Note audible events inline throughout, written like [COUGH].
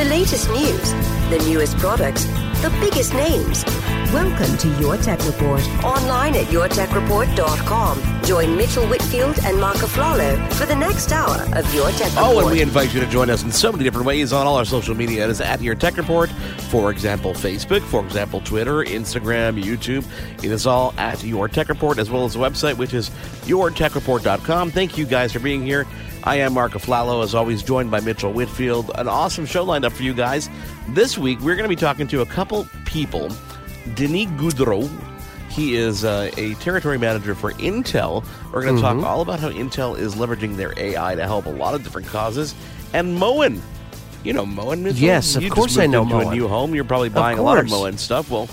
The latest news, the newest products, the biggest names. Welcome to Your Tech Report. Online at yourtechreport.com. Join Mitchell Whitfield and Mark Aflalo for the next hour of Your Tech Report. Oh, and we invite you to join us in so many different ways on all our social media. It is at Your Tech Report. For example, Facebook. For example, Twitter, Instagram, YouTube. It is all at Your Tech Report, as well as the website, which is yourtechreport.com. Thank you guys for being here. I am Mark Aflalo, as always, joined by Mitchell Whitfield. An awesome show lined up for you guys. This week, we're going to be talking to a couple people. Denis Goudreau, he is uh, a territory manager for Intel. We're going to Mm-hmm. talk all about how Intel is leveraging their AI to help a lot of different causes. And Moen, you know Moen, Mitchell? Yes, of you course I know into a new home. You're probably buying a lot of. Moen stuff. Well,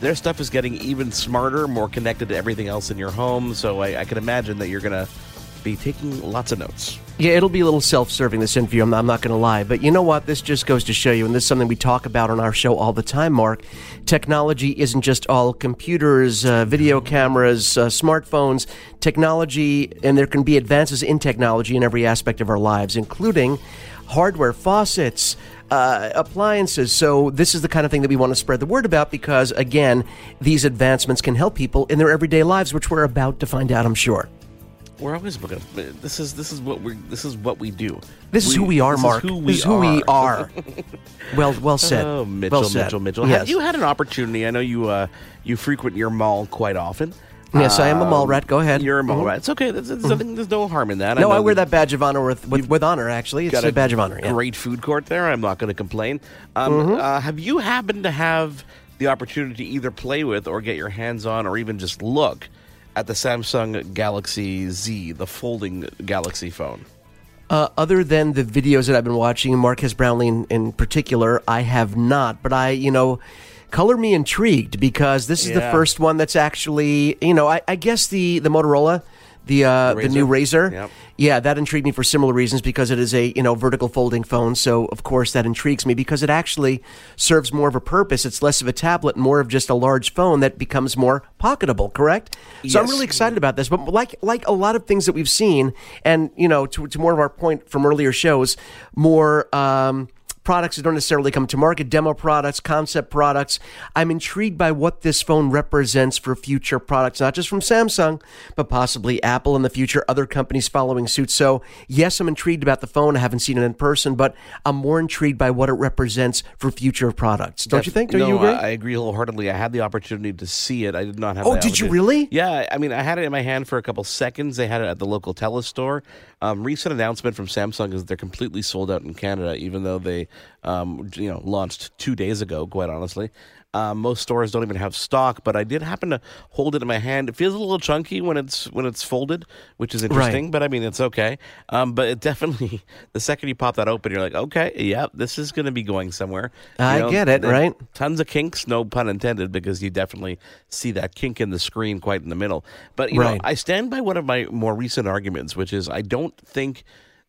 their stuff is getting even smarter, more connected to everything else in your home. So I, I can imagine that you're going to be taking lots of notes. Yeah, it'll be a little self-serving this interview. I'm, I'm not going to lie, but you know what? This just goes to show you, and this is something we talk about on our show all the time. Mark, technology isn't just all computers, uh, video cameras, uh, smartphones. Technology, and there can be advances in technology in every aspect of our lives, including hardware, faucets. Uh, appliances. So, this is the kind of thing that we want to spread the word about because, again, these advancements can help people in their everyday lives, which we're about to find out, I'm sure. We're always looking. This is this is what we this is what we do. This is who we are, this is Mark. who we this is who we are. [LAUGHS] well, well said. Oh, Mitchell, well said. Mitchell, Mitchell. Yes. Have you had an opportunity? I know you uh, you frequent your mall quite often. Yes, I am a mall Um, rat. Go ahead. You're a mall Mhm. rat. It's okay. There's, there's, nothing, there's no harm in that. no, I, know wear that badge of honor with with, with honor. Actually, it's got a, badge of honor. Yeah. Great food court there. I'm not going to complain. Um, Mhm. uh, have you happened to have the opportunity to either play with or get your hands on or even just look at the Samsung Galaxy Z, the folding Galaxy phone? Uh, other than the videos that I've been watching, Marques Brownlee in, in particular, I have not. But I, you know, color me intrigued because this is the first one that's actually, you know, I, I guess the the Motorola, the uh, the new Razr, Yep. yeah, that intrigued me for similar reasons because it is a you know vertical folding phone. So of course that intrigues me because it actually serves more of a purpose. It's less of a tablet, more of just a large phone that becomes more pocketable. Correct. So I'm really excited about this. But like like a lot of things that we've seen, and you know, to, to more of our point from earlier shows, more. Um, Products that don't necessarily come to market, demo products, concept products. I'm intrigued by what this phone represents for future products, not just from Samsung, but possibly Apple in the future, other companies following suit. So, yes, I'm intrigued about the phone. I haven't seen it in person, but I'm more intrigued by what it represents for future products. Don't you think? Don't no, you agree? I, I agree wholeheartedly. I had the opportunity to see it. I did not have. Oh, did you really? Yeah. I mean, I had it in my hand for a couple seconds. They had it at the local Telus store. Um, recent announcement from Samsung is they're completely sold out in Canada, even though they, um, you know, launched two days ago. Quite honestly. Um, most stores don't even have stock, but I did happen to hold it in my hand. It feels a little chunky when it's when it's folded, which is interesting. But I mean, it's okay. Um, but it definitely, [LAUGHS] the second you pop that open, you're like, okay, yep, this is going to be going somewhere. You I get it, right? Tons of kinks, no pun intended, because you definitely see that kink in the screen quite in the middle. But you Right. know, I stand by one of my more recent arguments, which is I don't think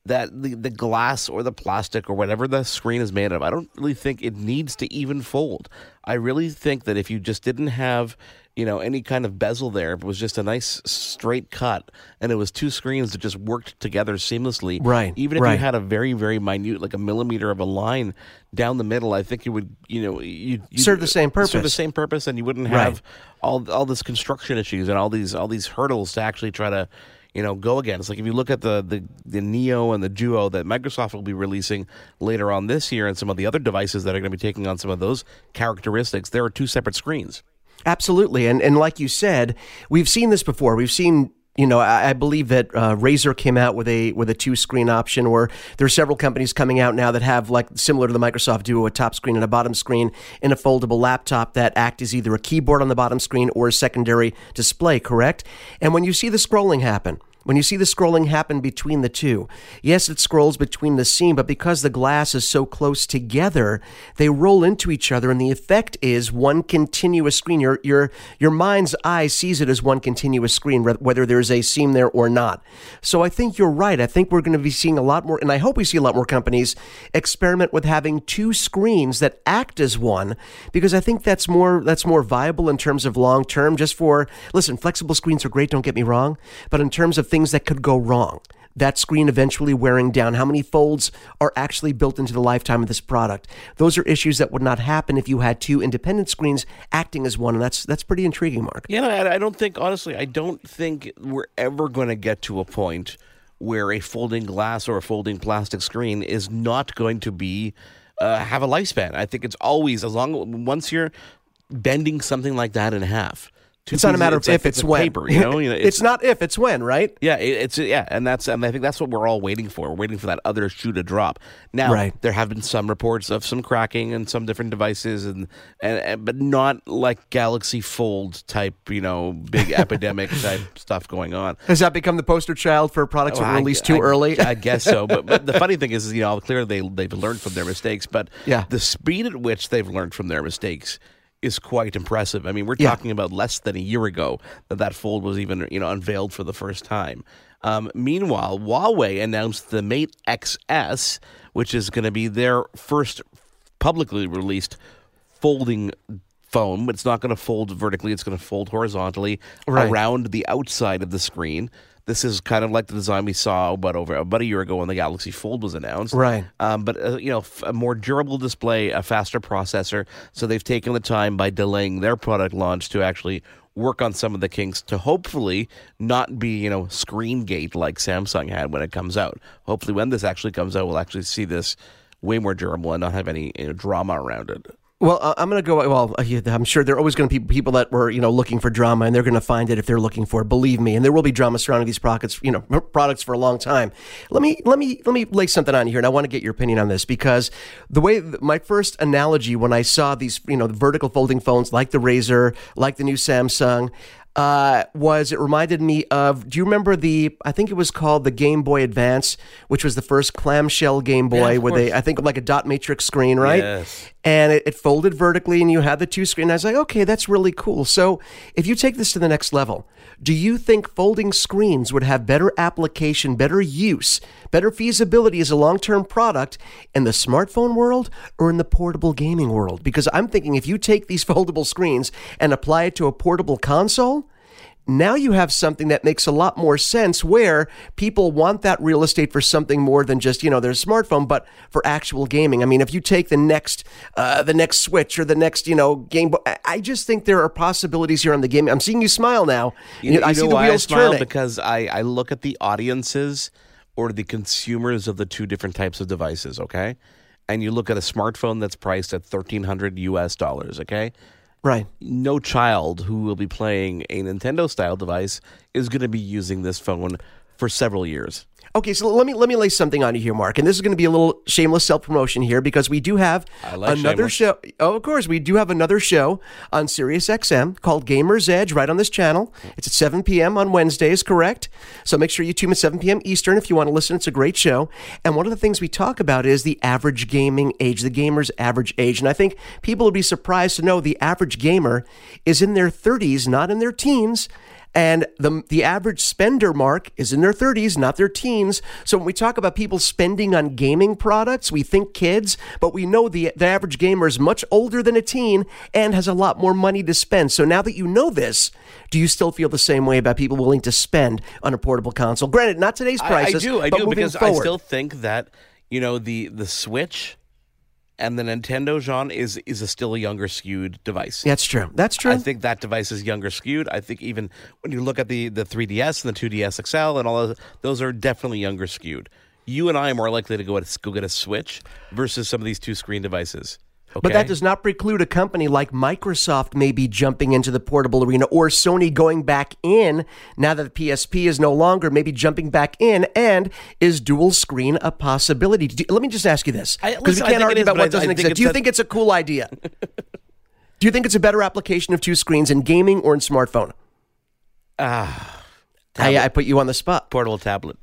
that the, the glass or the plastic or whatever the screen is made of, I don't really think it needs to even fold. I really think that if you just didn't have, you know, any kind of bezel there, if it was just a nice straight cut and it was two screens that just worked together seamlessly, Right, Even if right. you had a very, very minute, like a millimeter of a line down the middle, I think it would, you know, you Serve the same Serve the purpose. same purpose, and you wouldn't Right. have all all this construction issues and all these all these hurdles to actually try to, you know go against. Like if you look at the the the Neo and the Duo that Microsoft will be releasing later on this year, and some of the other devices that are going to be taking on some of those characteristics, there are two separate screens. Absolutely, and and like you said, we've seen this before. We've seen you know, I, I believe that uh, Razer came out with a with a two screen option, or there are several companies coming out now that have like similar to the Microsoft Duo, a top screen and a bottom screen in a foldable laptop that act as either a keyboard on the bottom screen or a secondary display. Correct? And when you see the scrolling happen, when you see the scrolling happen between the two, yes, it scrolls between the scene, but because the glass is so close together, they roll into each other, and the effect is one continuous screen. Your your your mind's eye sees it as one continuous screen, whether there's a seam there or not. So I think you're right. I think we're going to be seeing a lot more, and I hope we see a lot more companies experiment with having two screens that act as one, because I think that's more that's more viable in terms of long term. Just for listen, flexible screens are great. Don't get me wrong, but in terms of things that could go wrong. That screen eventually wearing down. How many folds are actually built into the lifetime of this product? Those are issues that would not happen if you had two independent screens acting as one, and that's that's pretty intriguing, Mark. Yeah, I don't think honestly, I don't think we're ever going to get to a point where a folding glass or a folding plastic screen is not going to be uh, have a lifespan. I think it's always as long once you're bending something like that in half it's not a matter of if, it's, it's when. Paper, you know, you know [LAUGHS] it's, it's, not if, it's when, right? Yeah, it, it's yeah, and that's and I think that's what we're all waiting for. We're waiting for that other shoe to drop. Now, right. there have been some reports of some cracking and some different devices, and, and, and but not like Galaxy Fold type, you know, big [LAUGHS] epidemic type stuff going on. Has that become the poster child for products oh, that were released too I, early? I guess so. But, but the [LAUGHS] funny thing is, you know, clearly they they've learned from their mistakes, but yeah. the speed at which they've learned from their mistakes is quite impressive. I mean, we're talking about less than a year ago that that fold was even you know unveiled for the first time. Um, meanwhile, Huawei announced the Mate XS, which is going to be their first publicly released folding phone. It's not going to fold vertically; it's going to fold horizontally right. around the outside of the screen. This is kind of like the design we saw about over about a year ago when the Galaxy Fold was announced. Right. Um, but uh, you know, f- a more durable display, a faster processor. So they've taken the time by delaying their product launch to actually work on some of the kinks to hopefully not be you know screen gate like Samsung had when it comes out. Hopefully, when this actually comes out, we'll actually see this way more durable and not have any you know, drama around it. Well, uh, I'm going to go. Well, I'm sure there are always going to be people that were, you know, looking for drama, and they're going to find it if they're looking for it. Believe me, and there will be drama surrounding these products, you know, products for a long time. Let me let me let me lay something on here, and I want to get your opinion on this because the way my first analogy when I saw these, you know, the vertical folding phones like the Razr, like the new Samsung, uh, was it reminded me of do you remember the I think it was called the Game Boy Advance, which was the first clamshell Game Boy yeah, they I think like a dot matrix screen, right? Yes. And it, it folded vertically and you had the two screen. I was like, okay, that's really cool. So if you take this to the next level, do you think folding screens would have better application, better use, better feasibility as a long term product in the smartphone world or in the portable gaming world? Because I'm thinking if you take these [LAUGHS] foldable screens and apply it to a portable console, now you have something that makes a lot more sense where people want that real estate for something more than just, you know, their smartphone, but for actual gaming. I mean, if you take the next, uh, the next Switch or the next, you know, Game Boy, I just think there are possibilities here on the game. I'm seeing you smile now. You, you I see the wheels turning. Because I, I look at the audiences or the consumers of the two different types of devices, okay? And you look at a smartphone that's priced at 1300 US dollars, okay? Right. No child who will be playing a Nintendo style device is going to be using this phone for several years. Okay, so let me let me lay something on you here, Mark, and this is going to be a little shameless self promotion here because we do have like another shameless. show. Oh, of course, we do have another show on Sirius XM called Gamers Edge, right on this channel. It's at 7 p.m. on Wednesdays, correct? So make sure you tune at 7 p.m. Eastern if you want to listen. It's a great show, and one of the things we talk about is the average gaming age, the gamer's average age, and I think people would be surprised to know the average gamer is in their 30s, not in their teens. And the, the average spender mark is in their 30s, not their teens. So when we talk about people spending on gaming products, we think kids, but we know the, the average gamer is much older than a teen and has a lot more money to spend. So now that you know this, do you still feel the same way about people willing to spend on a portable console? Granted, not today's prices. I, I do, I do, because forward. I still think that, you know, the, the Switch and the Nintendo Jean is is a still a younger skewed device. That's true. That's true. I think that device is younger skewed. I think even when you look at the the 3DS and the 2DS XL and all those, those are definitely younger skewed. You and I are more likely to go at, go get a Switch versus some of these two screen devices. Okay? But that does not preclude a company like Microsoft maybe jumping into the portable arena or Sony going back in now that the PSP is no longer, maybe jumping back in. And is dual screen a possibility? Do, let me just ask you this because we can't argue is, about what I, doesn't I exist. Do you think it's a cool idea? [LAUGHS] Do you think it's a better application of two screens in gaming or in smartphone? Ah, I, I put you on the spot. Portable tablet.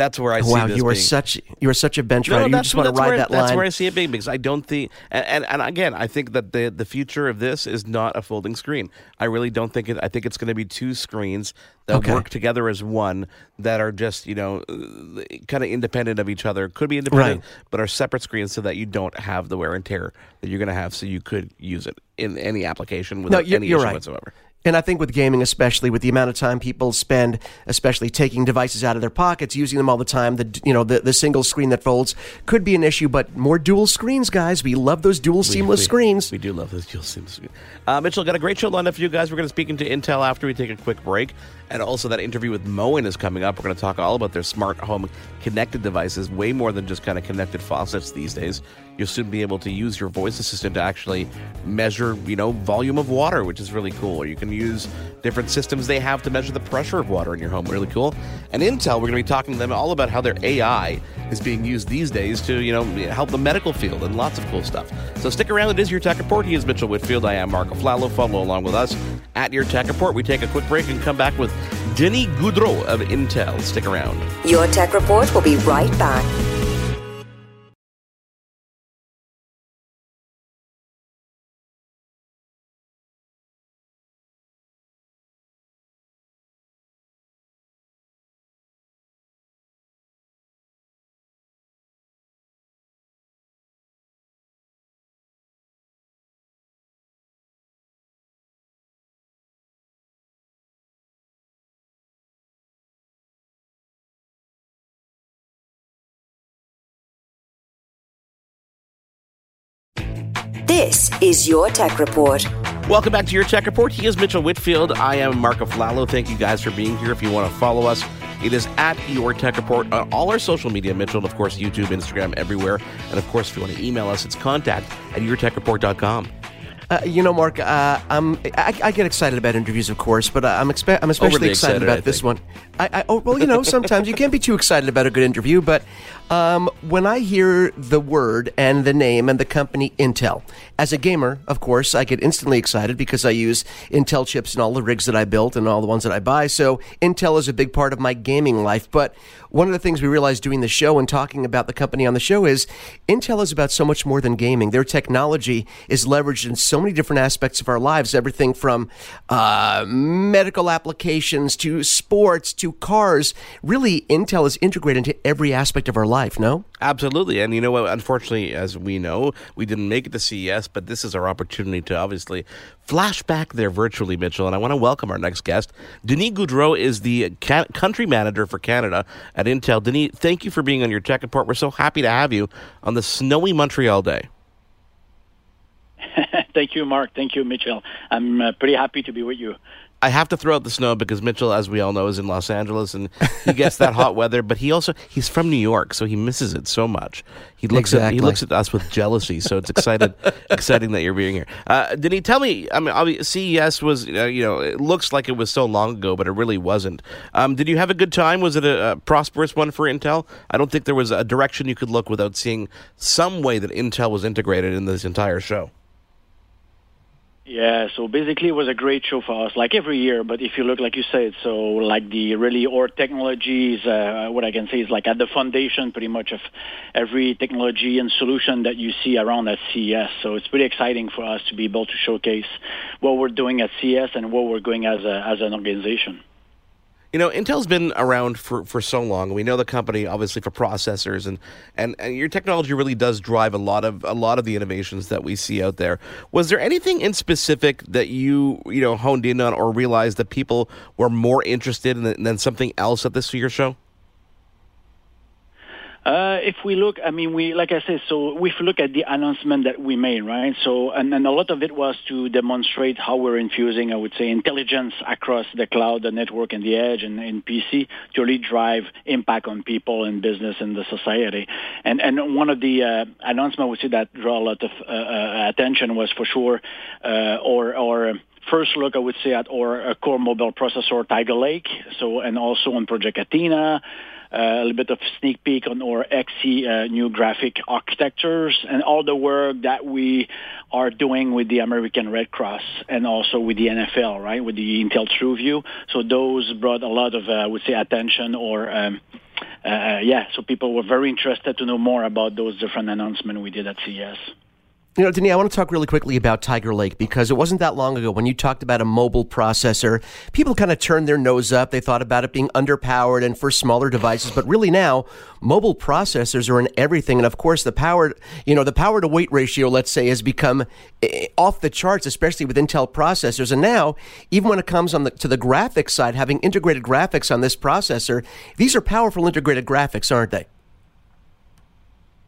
That's where I oh, see wow, you are being. such you are such a bench No, rider. you just want to ride where, that That's line. where I see it being because I don't think, and, and, and again, I think that the the future of this is not a folding screen. I really don't think it. I think it's going to be two screens that Okay. work together as one that are just you know uh, kind of independent of each other. Could be independent, Right. but are separate screens so that you don't have the wear and tear that you're going to have. So you could use it in any application without you're- any issue right. whatsoever. And I think with gaming, especially with the amount of time people spend, especially taking devices out of their pockets, using them all the time, the you know the, the single screen that folds could be an issue. But more dual screens, guys. We love those dual seamless we, screens. We do love those dual seamless screens. Uh, Mitchell, got a great show lined up for you guys. We're going to speak into Intel after we take a quick break. And also, that interview with Moen is coming up. We're going to talk all about their smart home connected devices, way more than just kind of connected faucets these days. You'll soon be able to use your voice assistant to actually measure, you know, volume of water, which is really cool. Or you can use different systems they have to measure the pressure of water in your home. Really cool. And Intel, we're going to be talking to them all about how their AI is being used these days to, you know, help the medical field and lots of cool stuff. So stick around. It is your Tech Report. He is Mitchell Whitfield. I am Mark Aflalo. Follow along with us at your Tech Report. We take a quick break and come back with Denis Goudreau of Intel. Stick around. Your Tech Report will be right back. This is Your Tech Report. Welcome back to your Tech Report. He is Mitchell Whitfield. I am Mark Aflalo. Thank you guys for being here. If you want to follow us, it is at Your Tech Report on all our social media, Mitchell, and of course, YouTube, Instagram, everywhere. And of course, if you want to email us, it's contact at yourtechreport.com. Uh, you know, Mark, uh, I'm, I, I get excited about interviews, of course, but uh, I'm, expe- I'm especially excited, excited, about I this one. I, I, oh, well, you know, sometimes you can't be too excited about a good interview, but um, when I hear the word and the name and the company Intel, as a gamer, of course, I get instantly excited because I use Intel chips in all the rigs that I built and all the ones that I buy. So Intel is a big part of my gaming life. But one of the things we realized doing the show and talking about the company on the show is Intel is about so much more than gaming. Their technology is leveraged in so many different aspects of our lives, everything from uh, medical applications to sports to cars. Really, Intel is integrated into every aspect of our life, no? Absolutely. And you know what? Unfortunately, as we know, we didn't make it to CES, but this is our opportunity to obviously flash back there virtually, Mitchell. And I want to welcome our next guest. Denis Goudreau is the ca- country manager for Canada at Intel. Denis, thank you for being on your tech report. We're so happy to have you on the snowy Montreal day. [LAUGHS] Thank you, Mark. Thank you, Mitchell. I'm uh, pretty happy to be with you. I have to throw out the snow because Mitchell, as we all know, is in Los Angeles and he gets that hot [LAUGHS] weather. But he also he's from New York, so he misses it so much. He looks at he looks at us with jealousy. So it's excited [LAUGHS] exciting that you're being here. Uh, did he tell me? I mean, obviously, CES was uh, you know it looks like it was so long ago, but it really wasn't. Um, did you have a good time? Was it a, a prosperous one for Intel? I don't think there was a direction you could look without seeing some way that Intel was integrated in this entire show. Yeah, so basically it was a great show for us, like every year. But if you look, like you said, so like the really our technologies, uh, what I can say is like at the foundation pretty much of every technology and solution that you see around at CES. So it's pretty exciting for us to be able to showcase what we're doing at CES and what we're going as a, as an organization. You know, Intel's been around for, for so long. We know the company obviously for processors, and, and, and your technology really does drive a lot of a lot of the innovations that we see out there. Was there anything in specific that you you know honed in on or realized that people were more interested in than something else at this year's show? Uh, if we look, I mean, we like I said, so if we look at the announcement that we made, right? So, and, and a lot of it was to demonstrate how we're infusing, I would say, intelligence across the cloud, the network, and the edge, and in PC to really drive impact on people and business and the society. And and one of the uh, announcements we see that draw a lot of uh, uh, attention was for sure, uh, or or first look, I would say, at our core mobile processor, Tiger Lake. So, and also on Project Athena. Uh, a little bit of sneak peek on our XE uh, new graphic architectures and all the work that we are doing with the American Red Cross and also with the NFL, right, with the Intel TrueView. So those brought a lot of, uh, I would say, attention or, um, uh, yeah, so people were very interested to know more about those different announcements we did at CES. You know, Denis, I want to talk really quickly about Tiger Lake because it wasn't that long ago when you talked about a mobile processor. People kind of turned their nose up. They thought about it being underpowered and for smaller devices, but really now mobile processors are in everything. And of course, the power, you know, the power to weight ratio, let's say, has become eh, off the charts, especially with Intel processors. And now, even when it comes on the, to the graphics side, having integrated graphics on this processor, these are powerful integrated graphics, aren't they?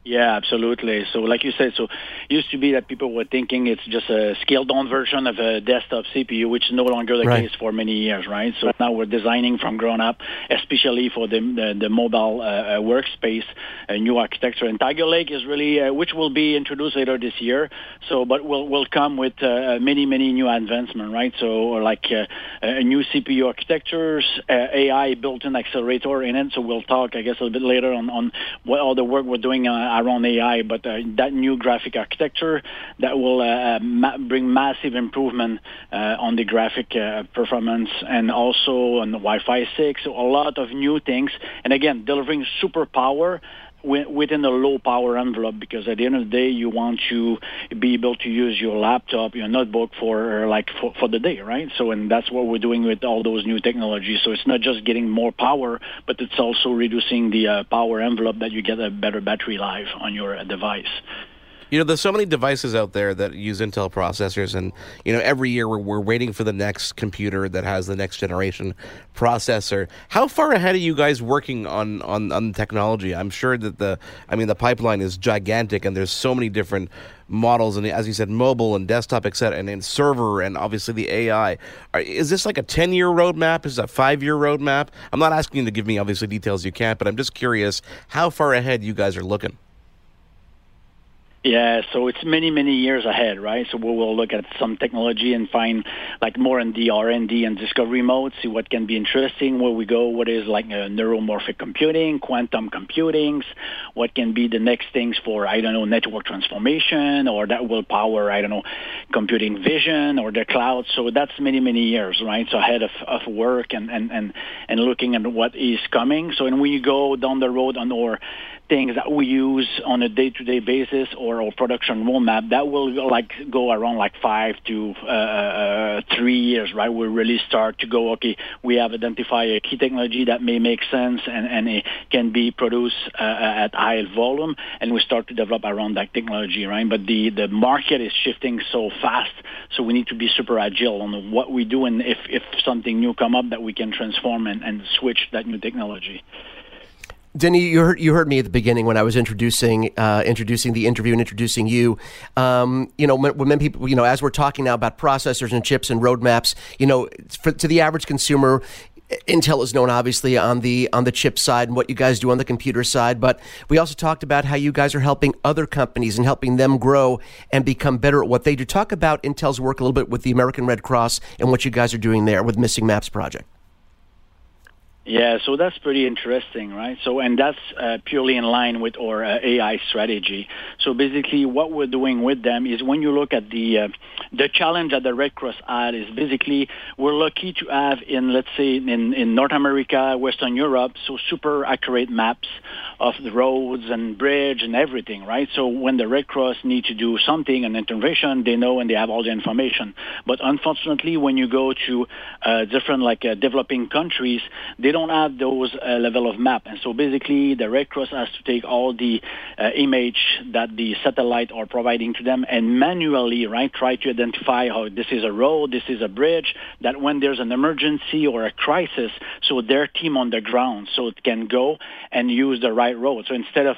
Yeah, absolutely. So, like you said, so used to be that people were thinking it's just a scaled down version of a desktop CPU, which is no longer the right. case for many years, right? So now we're designing from ground up, especially for the the, the mobile uh, uh, workspace, a new architecture. And Tiger Lake is really, uh, which will be introduced later this year. So, but will will come with uh, many many new advancements, right? So, like uh, a new CPU architectures, uh, AI built-in accelerator in it. So we'll talk, I guess, a little bit later on on what all the work we're doing around AI, but uh, that new graphic architecture that will uh, ma- bring massive improvement uh, on the graphic uh, performance and also on Wi-Fi 6. So a lot of new things, and again, delivering super power within a low power envelope because at the end of the day you want to be able to use your laptop your notebook for like for, for the day right? So and that's what we're doing with all those new technologies. So it's not just getting more power but it's also reducing the uh, power envelope that you get a better battery life on your device you know, there's so many devices out there that use Intel processors, and you know, every year we're, we're waiting for the next computer that has the next generation processor. How far ahead are you guys working on on on technology? I'm sure that the, I mean, the pipeline is gigantic, and there's so many different models, and as you said, mobile and desktop, etc., and, and server, and obviously the AI. Is this like a 10 year roadmap? Is it a five year roadmap? I'm not asking you to give me obviously details you can't, but I'm just curious how far ahead you guys are looking. Yeah, so it's many, many years ahead, right? So we will look at some technology and find like more in the R&D and discovery mode, see what can be interesting, where we go, what is like uh, neuromorphic computing, quantum computings, what can be the next things for, I don't know, network transformation, or that will power, I don't know, computing vision or the cloud. So that's many, many years, right? So ahead of, of work and, and, and, and looking at what is coming. So when we go down the road on our things that we use on a day-to-day basis or our production roadmap, that will like go around like five to uh, uh, three years, right? We really start to go, okay, we have identified a key technology that may make sense and, and it can be produced uh, at high volume, and we start to develop around that technology, right? But the, the market is shifting so fast, so we need to be super agile on what we do and if, if something new come up that we can transform and, and switch that new technology. Denis, you heard you heard me at the beginning when I was introducing uh, introducing the interview and introducing you. Um, you know, when, when, people, you know, as we're talking now about processors and chips and roadmaps, you know, for, to the average consumer, Intel is known obviously on the on the chip side and what you guys do on the computer side, but we also talked about how you guys are helping other companies and helping them grow and become better at what they do. Talk about Intel's work a little bit with the American Red Cross and what you guys are doing there with Missing Maps project. Yeah, so that's pretty interesting, right? So, and that's uh, purely in line with our uh, AI strategy. So basically, what we're doing with them is when you look at the uh, the challenge that the Red Cross had is basically we're lucky to have in let's say in in North America, Western Europe, so super accurate maps of the roads and bridge and everything, right? So when the Red Cross need to do something, an intervention, they know and they have all the information. But unfortunately, when you go to uh, different like uh, developing countries, they they don't have those uh, level of map. And so basically, the Red Cross has to take all the uh, image that the satellite are providing to them and manually, right, try to identify how this is a road, this is a bridge, that when there's an emergency or a crisis, so their team on the ground, so it can go and use the right road. So instead of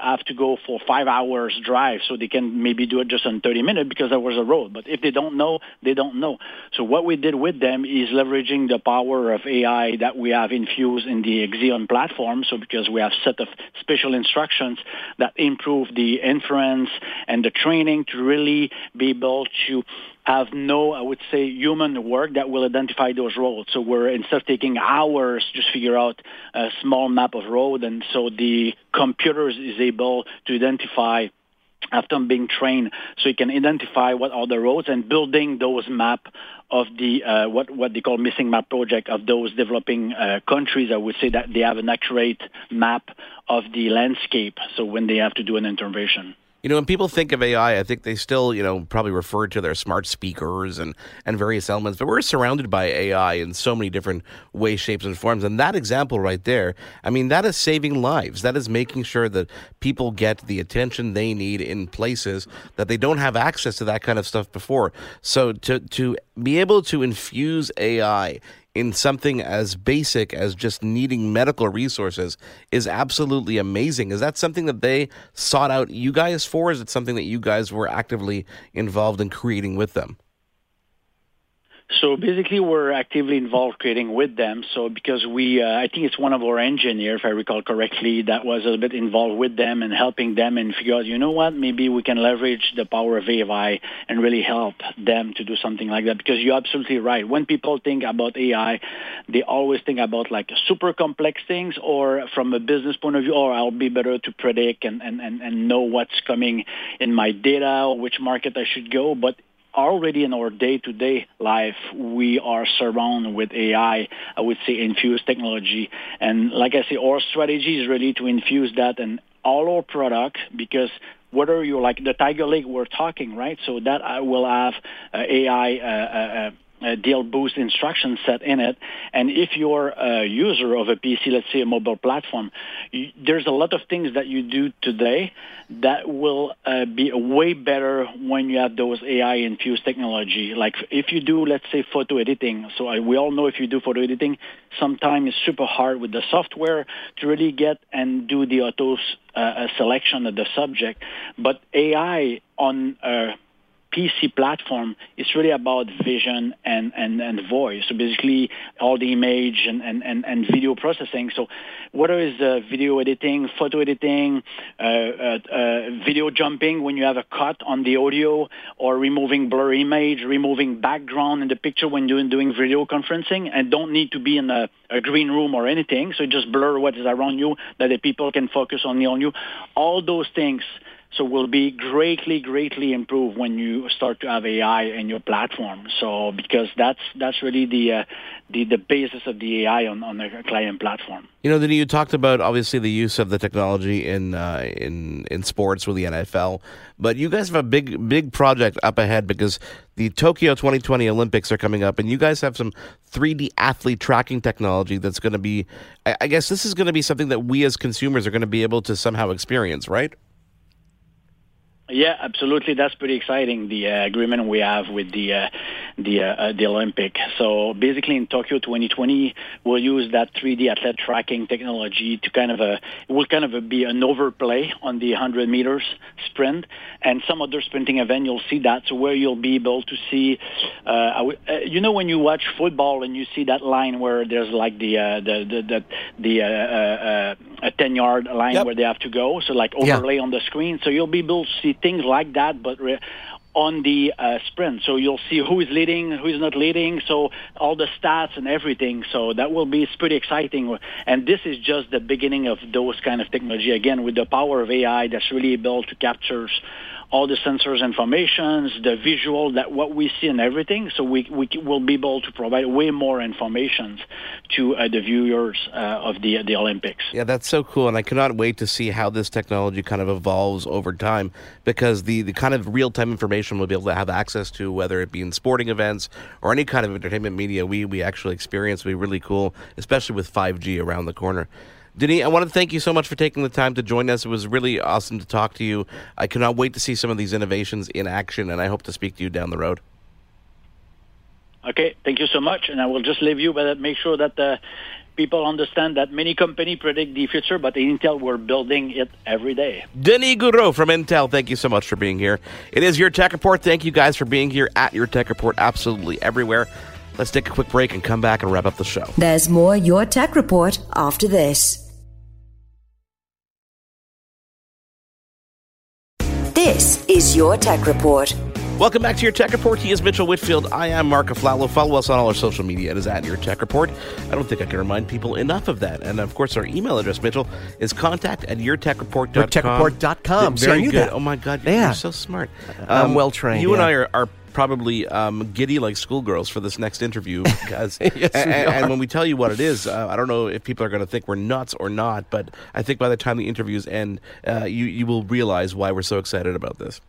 have to go for five hours drive, so they can maybe do it just in 30 minutes because there was a road. But if they don't know, they don't know. So what we did with them is leveraging the power of AI that we have infused in the Xeon platform. So because we have set of special instructions that improve the inference and the training to really be able to have no, I would say, human work that will identify those roads. So we're instead of taking hours, just figure out a small map of road, and so the computer is able to identify after being trained, so you can identify what are the roads and building those map of the uh, what what they call missing map project of those developing uh, countries. I would say that they have an accurate map of the landscape. So when they have to do an intervention. You know, when people think of AI, I think they still, you know, probably refer to their smart speakers and, and various elements, but we're surrounded by AI in so many different ways, shapes, and forms. And that example right there, I mean, that is saving lives. That is making sure that people get the attention they need in places that they don't have access to that kind of stuff before. So to, to be able to infuse AI in something as basic as just needing medical resources is absolutely amazing. Is that something that they sought out you guys for? Is it something that you guys were actively involved in creating with them? So basically, we're actively involved creating with them. So because we, uh, I think it's one of our engineers, if I recall correctly, that was a bit involved with them and helping them and figure out, you know what, maybe we can leverage the power of AI and really help them to do something like that. Because you're absolutely right. When people think about AI, they always think about like super complex things or from a business point of view, or I'll be better to predict and, and, and, and know what's coming in my data or which market I should go. But already in our day-to-day life, we are surrounded with AI, I would say infused technology. And like I say, our strategy is really to infuse that in all our product because whether you're like the Tiger Lake we're talking, right? So that I will have uh, AI uh, uh, uh, DL Boost instruction set in it. And if you're a user of a PC, let's say a mobile platform, you, there's a lot of things that you do today that will uh, be way better when you have those AI infused technology. Like if you do, let's say, photo editing. So I, we all know if you do photo editing, sometimes it's super hard with the software to really get and do the auto uh, selection of the subject. But AI on uh, PC platform, it's really about vision and, and, and voice. So basically all the image and, and, and, and video processing. So whether it's uh, video editing, photo editing, uh, uh, uh, video jumping when you have a cut on the audio or removing blur image, removing background in the picture when you're doing video conferencing and don't need to be in a, a green room or anything. So just blur what is around you that the people can focus only on you. All those things so will be greatly, greatly improved when you start to have AI in your platform. So because that's that's really the uh, the the basis of the AI on on the client platform. You know, then you talked about obviously the use of the technology in uh, in in sports with the NFL, but you guys have a big big project up ahead because the Tokyo 2020 Olympics are coming up, and you guys have some 3D athlete tracking technology that's going to be. I, I guess this is going to be something that we as consumers are going to be able to somehow experience, right? Yeah, absolutely. That's pretty exciting. The uh, agreement we have with the uh, the uh, uh the Olympic. So basically, in Tokyo 2020, we'll use that 3D athlete tracking technology to kind of a it will kind of be an overplay on the 100 meters sprint, and some other sprinting event. You'll see that. So where you'll be able to see, uh, uh, you know, when you watch football and you see that line where there's like the the the the, the a 10 yard line yep. where they have to go. So like overlay yeah. on the screen. So you'll be able to see things like that, but re- on the uh, sprint. So you'll see who is leading, who is not leading. So all the stats and everything. So that will be pretty exciting. And this is just the beginning of those kind of technology. Again, with the power of AI, that's really able to capture all the sensors informations, the visual, that what we see and everything. So we we will be able to provide way more information to uh, the viewers uh, of the the Olympics. Yeah, that's so cool, and I cannot wait to see how this technology kind of evolves over time because the the kind of real time information we'll be able to have access to, whether it be in sporting events or any kind of entertainment media, we we actually experience will be really cool, especially with five G around the corner. Denis, I want to thank you so much for taking the time to join us. It was really awesome to talk to you. I cannot wait to see some of these innovations in action, and I hope to speak to you down the road. Okay, thank you so much, and I will just leave you, but make sure that uh, people understand that many companies predict the future, but in Intel, we're building it every day. Denis Goudreau from Intel, thank you so much for being here. It is your Tech Report. Thank you guys for being here at your Tech Report, absolutely everywhere. Let's take a quick break and come back and wrap up the show. There's more Your Tech Report after this. This is Your Tech Report. Welcome back to your Tech Report. He is Mitchell Whitfield. I am Mark Aflalo. Follow us on all our social media. It is at your Tech Report. I don't think I can remind people enough of that. And of course, our email address, Mitchell, is contact at yourtechreport.com. Yourtechreport.com. Very See, good. That. Oh my God, you're, yeah. you're so smart. Um, I'm well trained. You yeah. and I are, are probably um, giddy like schoolgirls for this next interview [LAUGHS] because yes, and, and, when we tell you what it is uh, i don't know if people are going to think we're nuts or not but i think by the time the interviews end uh, you, you will realize why we're so excited about this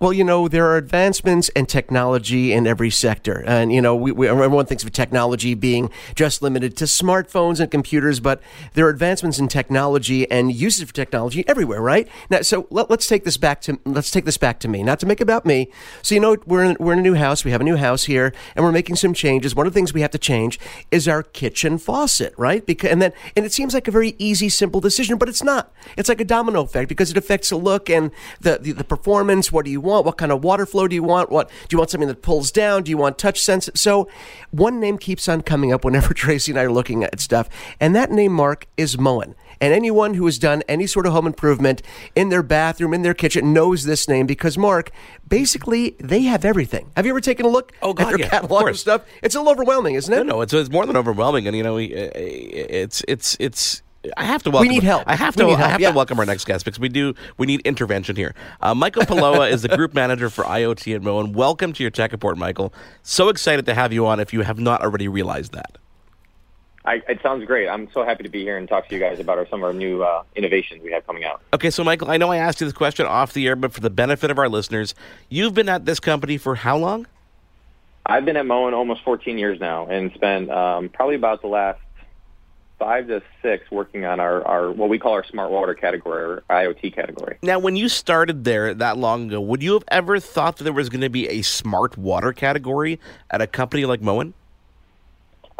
well, you know, there are advancements in technology in every sector. And, you know, we, we, everyone thinks of technology being just limited to smartphones and computers, but there are advancements in technology and uses of technology everywhere, right? Now, so let, us take this back to, let's take this back to me, not to make about me. So, you know, we're in, we're in a new house. We have a new house here and we're making some changes. One of the things we have to change is our kitchen faucet, right? Because, and then, and it seems like a very easy, simple decision, but it's not. It's like a domino effect because it affects the look and the, the, the performance. What do you want? Want? What kind of water flow do you want? What do you want something that pulls down? Do you want touch sense? So one name keeps on coming up whenever [LAUGHS] Tracy and I are looking at stuff, and that name, Mark, is Moen. And anyone who has done any sort of home improvement in their bathroom, in their kitchen, knows this name because, Mark, basically, they have everything. Have you ever taken a look oh, God, at their yeah, catalog of, of, stuff? It's a little overwhelming, isn't it? No, no, it's, it's more than overwhelming. And, you know, eh, eh, it's, it's, it's, I have to welcome. We need help. I have to. help, I have yeah. to welcome our next guest because we do. We need intervention here. Uh, Michael Paloa is the group manager for IoT at Moen. Welcome to your tech report, Michael. So excited to have you on. If you have not already realized that. I, it sounds great. I'm so happy to be here and talk to you guys about our, some of our new uh, innovations we have coming out. Okay, so Michael, I know I asked you this question off the air, but for the benefit of our listeners, you've been at this company for how long? I've been at Moen almost 14 years now, and spent um, probably about the last five to six working on our, our what we call our smart water category, our IoT category. Now, when you started there that long ago, would you have ever thought that there was going to be a smart water category at a company like Moen?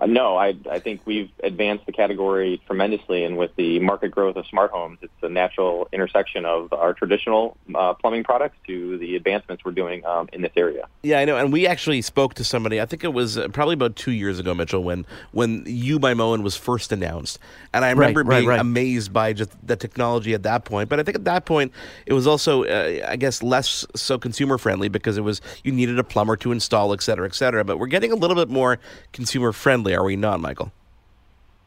Uh, no, I, I think we've advanced the category tremendously, and with the market growth of smart homes, it's a natural intersection of our traditional uh, plumbing products to the advancements we're doing um, in this area. Yeah, I know, and we actually spoke to somebody. I think it was uh, probably about two years ago, Mitchell, when when U by Moen was first announced, and I remember right, being right, right. amazed by just the technology at that point. But I think at that point, it was also, uh, I guess, less so consumer friendly because it was you needed a plumber to install, et cetera, et cetera. But we're getting a little bit more consumer friendly are we not, Michael?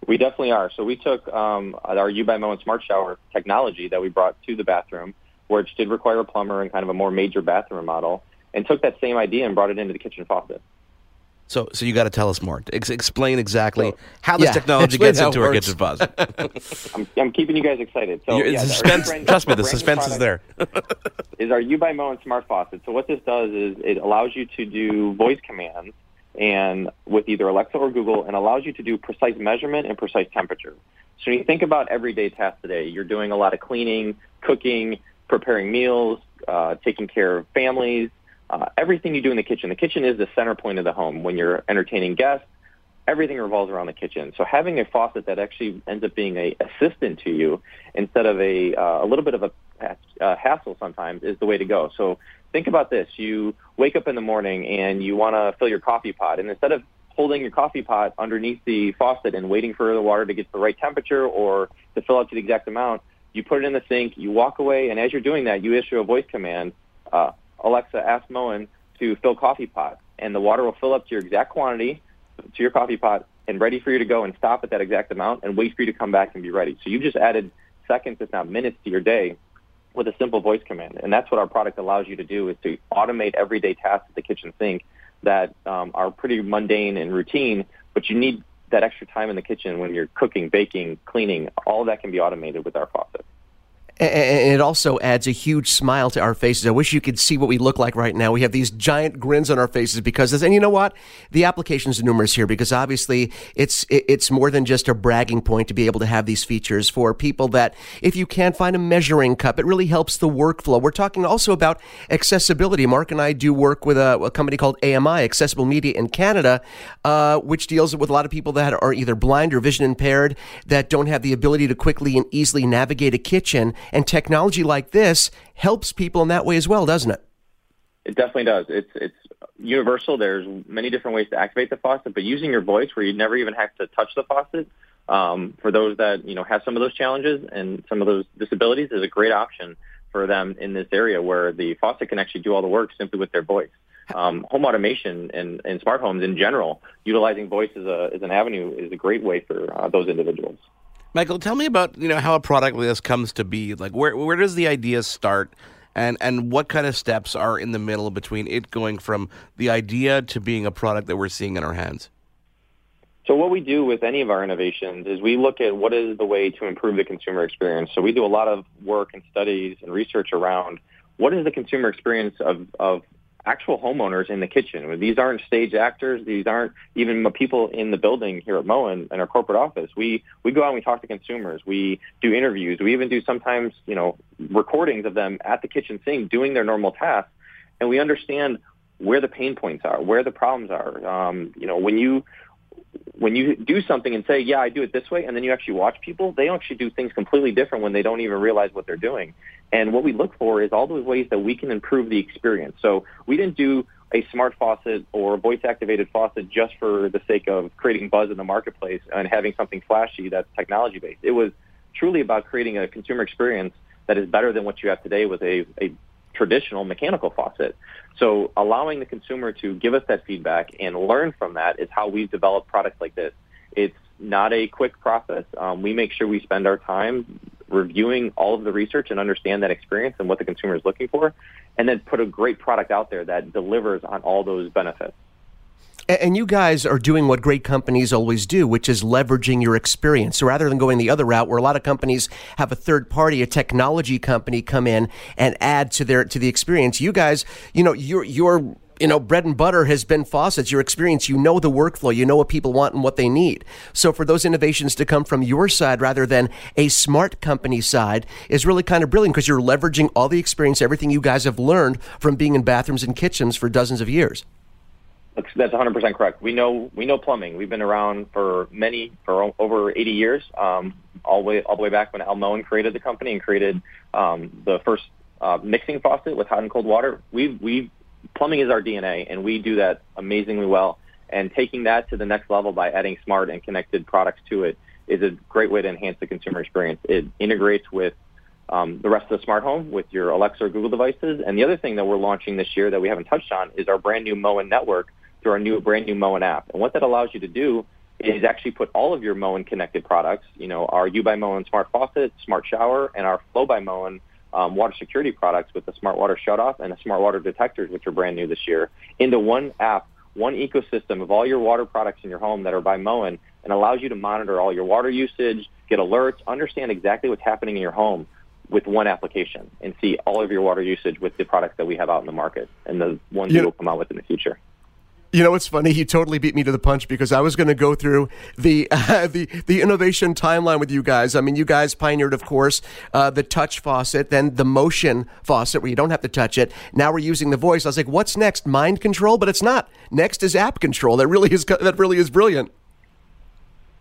We definitely are. So we took um, our U by Moen Smart Shower technology that we brought to the bathroom, which did require a plumber and kind of a more major bathroom model, and took that same idea and brought it into the kitchen faucet. So, so you got to tell us more. Ex- explain exactly So- how this Yeah, technology gets into our kitchen faucet. [LAUGHS] [LAUGHS] I'm, I'm keeping you guys excited. So yeah, suspense, brand- trust me, the suspense is there. [LAUGHS] is our U by Moen Smart Faucet. So what this does is it allows you to do voice commands and with either Alexa or Google and allows you to do precise measurement and precise temperature. So when you think about everyday tasks today, you're doing a lot of cleaning, cooking, preparing meals, uh, taking care of families, uh, everything you do in the kitchen. The kitchen is the center point of the home. When you're entertaining guests, everything revolves around the kitchen. So having a faucet that actually ends up being a assistant to you instead of a uh, a little bit of a hassle sometimes is the way to go. So think about this: you wake up in the morning and you want to fill your coffee pot, and instead of holding your coffee pot underneath the faucet and waiting for the water to get to the right temperature or to fill up to the exact amount, you put it in the sink, you walk away, and as you're doing that, you issue a voice command, uh, Alexa, ask Moen to fill coffee pot, and the water will fill up to your exact quantity to your coffee pot and ready for you to go and stop at that exact amount and wait for you to come back and be ready. So you've just added seconds, if not minutes, to your day with a simple voice command. And that's what our product allows you to do is to automate everyday tasks at the kitchen sink that um, are pretty mundane and routine, but you need that extra time in the kitchen when you're cooking, baking, cleaning. All that can be automated with our faucet. And it also adds a huge smile to our faces. I wish you could see what we look like right now. We have these giant grins on our faces because, and you know what? The applications are numerous here because obviously it's it's more than just a bragging point to be able to have these features for people that if you can't find a measuring cup, it really helps the workflow. We're talking also about accessibility. Mark and I do work with a, a company called AMI, Accessible Media in Canada, uh, which deals with a lot of people that are either blind or vision impaired that don't have the ability to quickly and easily navigate a kitchen and technology like this helps people in that way as well, doesn't it? It definitely does. It's it's universal. There's many different ways to activate the faucet, but using your voice where you never even have to touch the faucet um, for those that you know have some of those challenges and some of those disabilities is a great option for them in this area where the faucet can actually do all the work simply with their voice. Um, home automation and, and smart homes in general, utilizing voice as, a, as an avenue is a great way for uh, those individuals. Michael, tell me about you know how a product like this comes to be. Like where where does the idea start, and and what kind of steps are in the middle between it going from the idea to being a product that we're seeing in our hands? So what we do with any of our innovations is we look at what is the way to improve the consumer experience. So we do a lot of work and studies and research around what is the consumer experience of, of actual homeowners in the kitchen. These aren't stage actors. These aren't even people in the building here at Moen and our corporate office. We we go out and we talk to consumers. We do interviews. We even do sometimes you know recordings of them at the kitchen sink doing their normal tasks, and we understand where the pain points are, where the problems are. Um, you know, when you when you do something and say, yeah, I do it this way, and then you actually watch people, they actually do things completely different when they don't even realize what they're doing. And what we look for is all those ways that we can improve the experience. So we didn't do a smart faucet or a voice activated faucet just for the sake of creating buzz in the marketplace and having something flashy that's technology based. It was truly about creating a consumer experience that is better than what you have today with a, a traditional mechanical faucet. So allowing the consumer to give us that feedback and learn from that is how we've developed products like this. It's not a quick process. Um, we make sure we spend our time reviewing all of the research and understand that experience and what the consumer is looking for, and then put a great product out there that delivers on all those benefits. And you guys are doing what great companies always do, which is leveraging your experience. So rather than going the other route, where a lot of companies have a third party, a technology company, come in and add to their to the experience, you guys, you know, your your you know, bread and butter has been faucets. Your experience, you know the workflow, you know what people want and what they need. So for those innovations to come from your side rather than a smart company side is really kind of brilliant because you're leveraging all the experience, everything you guys have learned from being in bathrooms and kitchens for dozens of years. That's, that's 100% correct. We know we know plumbing. We've been around for many for over 80 years, um, all the way all the way back when Al Moen created the company and created um, the first uh, mixing faucet with hot and cold water. We we plumbing is our DNA, and we do that amazingly well. And taking that to the next level by adding smart and connected products to it is a great way to enhance the consumer experience. It integrates with um, the rest of the smart home with your Alexa or Google devices. And the other thing that we're launching this year that we haven't touched on is our brand new Moen network through our new brand new Moen app. And what that allows you to do is actually put all of your Moen connected products, you know, our U by Moen smart faucet, smart shower, and our Flow by Moen um, water security products with the smart water shutoff and the smart water detectors, which are brand new this year, into one app, one ecosystem of all your water products in your home that are by Moen and allows you to monitor all your water usage, get alerts, understand exactly what's happening in your home with one application and see all of your water usage with the products that we have out in the market and the ones yeah. we will come out with in the future. You know what's funny? He totally beat me to the punch because I was going to go through the uh, [LAUGHS] the the innovation timeline with you guys. I mean, you guys pioneered, of course, uh, the touch faucet, then the motion faucet where you don't have to touch it. Now we're using the voice. I was like, what's next? Mind control, but it's not. Next is app control. That really is that really is brilliant.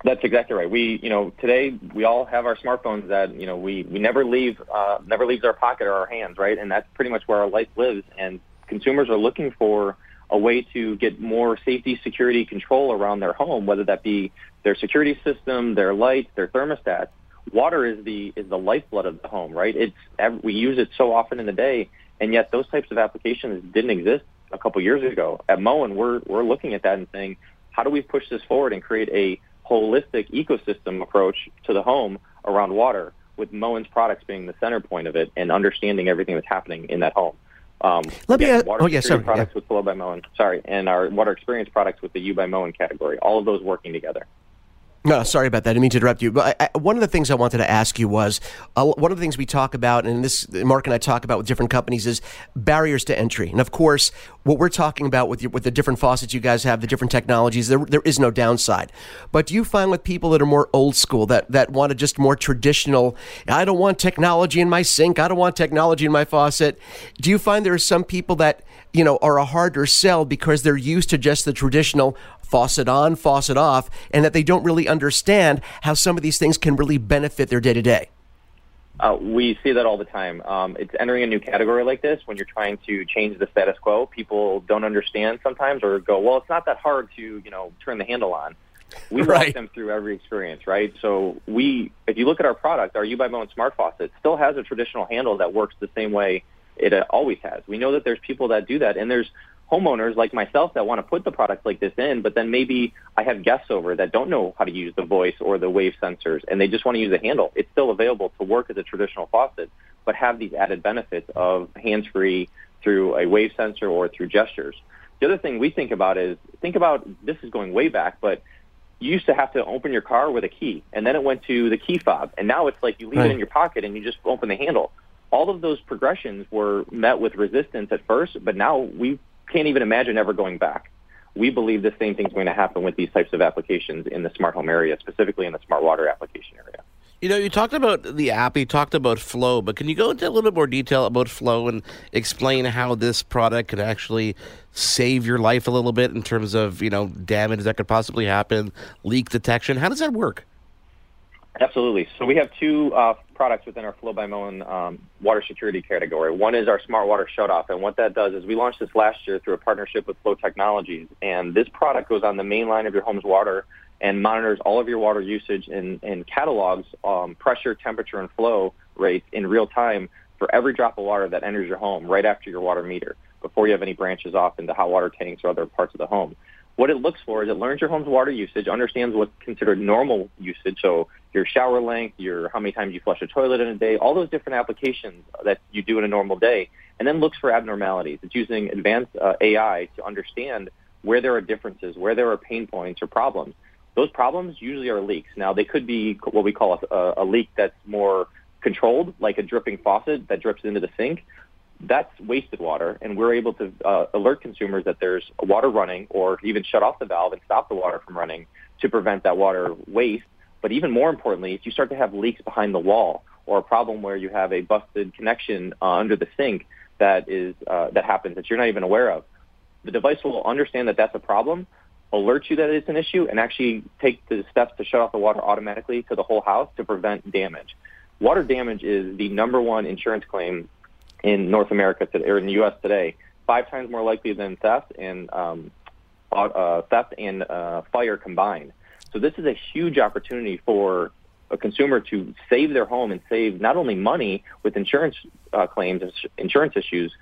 That's exactly right. We, you know, today we all have our smartphones that, you know, we, we never leave, uh, never leaves our pocket or our hands, right? And that's pretty much where our life lives. And consumers are looking for a way to get more safety, security, control around their home, whether that be their security system, their lights, their thermostats. Water is the is the lifeblood of the home, right? It's we use it so often in the day, and yet those types of applications didn't exist a couple years ago. At Moen, we're we're looking at that and saying, how do we push this forward and create a holistic ecosystem approach to the home around water, with Moen's products being the center point of it and understanding everything that's happening in that home. Um, Let me. again, ask- water oh yeah, sorry. products Yeah. with Flow by Moen. Sorry, and our water experience products with the U by Moen category. All of those working together. No, sorry about that. I didn't mean to interrupt you. But I, I, one of the things I wanted to ask you was uh, one of the things we talk about, and this Mark and I talk about with different companies, is barriers to entry. And of course, what we're talking about with your, with the different faucets you guys have, the different technologies, there there is no downside. But do you find with people that are more old school, that that want a just more traditional, I don't want technology in my sink, I don't want technology in my faucet. Do you find there are some people that you know are a harder sell because they're used to just the traditional faucet on, faucet off, and that they don't really understand how some of these things can really benefit their day to day. Uh, we see that all the time. Um, it's entering a new category like this when you're trying to change the status quo. People don't understand sometimes or go, well, it's not that hard to, you know, turn the handle on. We Right. walk them through every experience, right? So we, if you look at our product, our U by Moen Smart Faucet still has a traditional handle that works the same way it uh, always has. We know that there's people that do that, and there's homeowners like myself that want to put the product like this in, but then maybe I have guests over that don't know how to use the voice or the wave sensors, and they just want to use the handle. It's still available to work as a traditional faucet, but have these added benefits of hands-free through a wave sensor or through gestures. The other thing we think about is think about this is going way back, but you used to have to open your car with a key, and then it went to the key fob, and now it's like you leave Right. it in your pocket and you just open the handle. All of those progressions were met with resistance at first, but now we can't even imagine ever going back. We believe the same thing's going to happen with these types of applications in the smart home area, specifically in the smart water application area. You know, you talked about the app, you talked about Flow, but can you go into a little bit more detail about Flow and explain how this product can actually save your life a little bit in terms of, you know, damage that could possibly happen, leak detection? How does that work? Absolutely. So we have two uh, products within our Flow by Moen um, water security category. One is our Smart Water Shutoff, and what that does is we launched this last year through a partnership with Flow Technologies, and this product goes on the main line of your home's water and monitors all of your water usage and, and catalogs um, pressure, temperature, and flow rates in real time for every drop of water that enters your home right after your water meter before you have any branches off into hot water tanks or other parts of the home. What it looks for is it learns your home's water usage, understands what's considered normal usage, so your shower length, your how many times you flush a toilet in a day, all those different applications that you do in a normal day, and then looks for abnormalities. It's using advanced uh, AI to understand where there are differences, where there are pain points or problems. Those problems usually are leaks. Now, they could be what we call a, a leak that's more controlled, like a dripping faucet that drips into the sink, that's wasted water, and we're able to uh, alert consumers that there's water running, or even shut off the valve and stop the water from running to prevent that water waste. But even more importantly, if you start to have leaks behind the wall, or a problem where you have a busted connection uh, under the sink that is uh, that happens that you're not even aware of, the device will understand that that's a problem, alert you that it's an issue, and actually take the steps to shut off the water automatically to the whole house to prevent damage. Water damage is the number one insurance claim in North America today, or in the U.S. today, five times more likely than theft and um, uh, theft and uh, fire combined. So this is a huge opportunity for a consumer to save their home and save not only money with insurance uh, claims, insurance issues,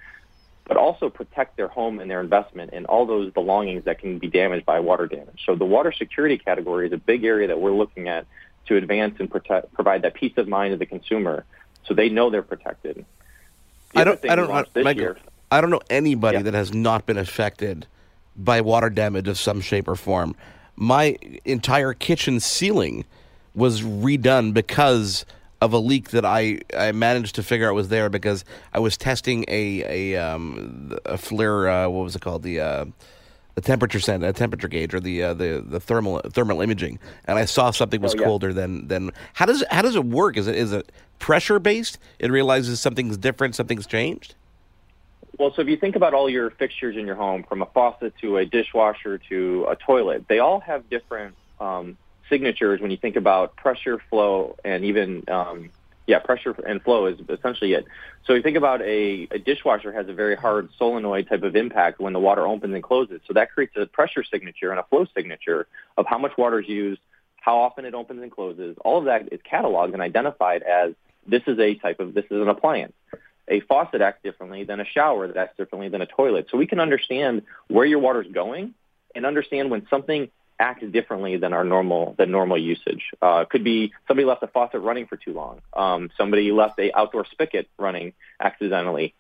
but also protect their home and their investment and all those belongings that can be damaged by water damage. So the water security category is a big area that we're looking at to advance and protect, provide that peace of mind to the consumer so they know they're protected. I don't, I don't, I, Michael, year- I don't know anybody that has not been affected by water damage of some shape or form. My entire kitchen ceiling was redone because of a leak that I, I managed to figure out was there because I was testing a a um a FLIR uh, what was it called the uh, the temperature send a temperature gauge or the uh, the the thermal thermal imaging and I saw something was Oh, yeah. colder than than how does it, how does it work? Is it is it pressure based? It realizes something's different something's changed? Well, so if you think about all your fixtures in your home, from a faucet to a dishwasher to a toilet, they all have different um, signatures when you think about pressure, flow, and even um, yeah, pressure and flow is essentially it. So you think about a, a dishwasher has a very hard solenoid type of impact when the water opens and closes. So that creates a pressure signature and a flow signature of how much water is used, how often it opens and closes. All of that is cataloged and identified as this is a type of this is an appliance a faucet acts differently than a shower that acts differently than a toilet. So we can understand where your water is going and understand when something act differently than our normal than normal usage. Uh, could be somebody left a faucet running for too long. Um, somebody left a outdoor spigot running accidentally,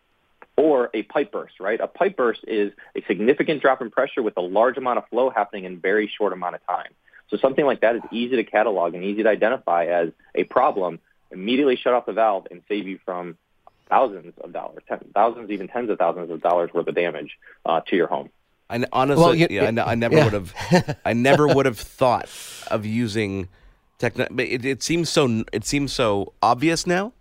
or a pipe burst. Right, a pipe burst is a significant drop in pressure with a large amount of flow happening in very short amount of time. So something like that is easy to catalog and easy to identify as a problem. Immediately shut off the valve and save you from thousands of dollars, ten, thousands, even tens of thousands of dollars worth of damage uh, to your home. I honestly, well, you, yeah, I, I, never yeah. would have, I never would have [LAUGHS] thought of using techno. It, it seems so, it seems so obvious now.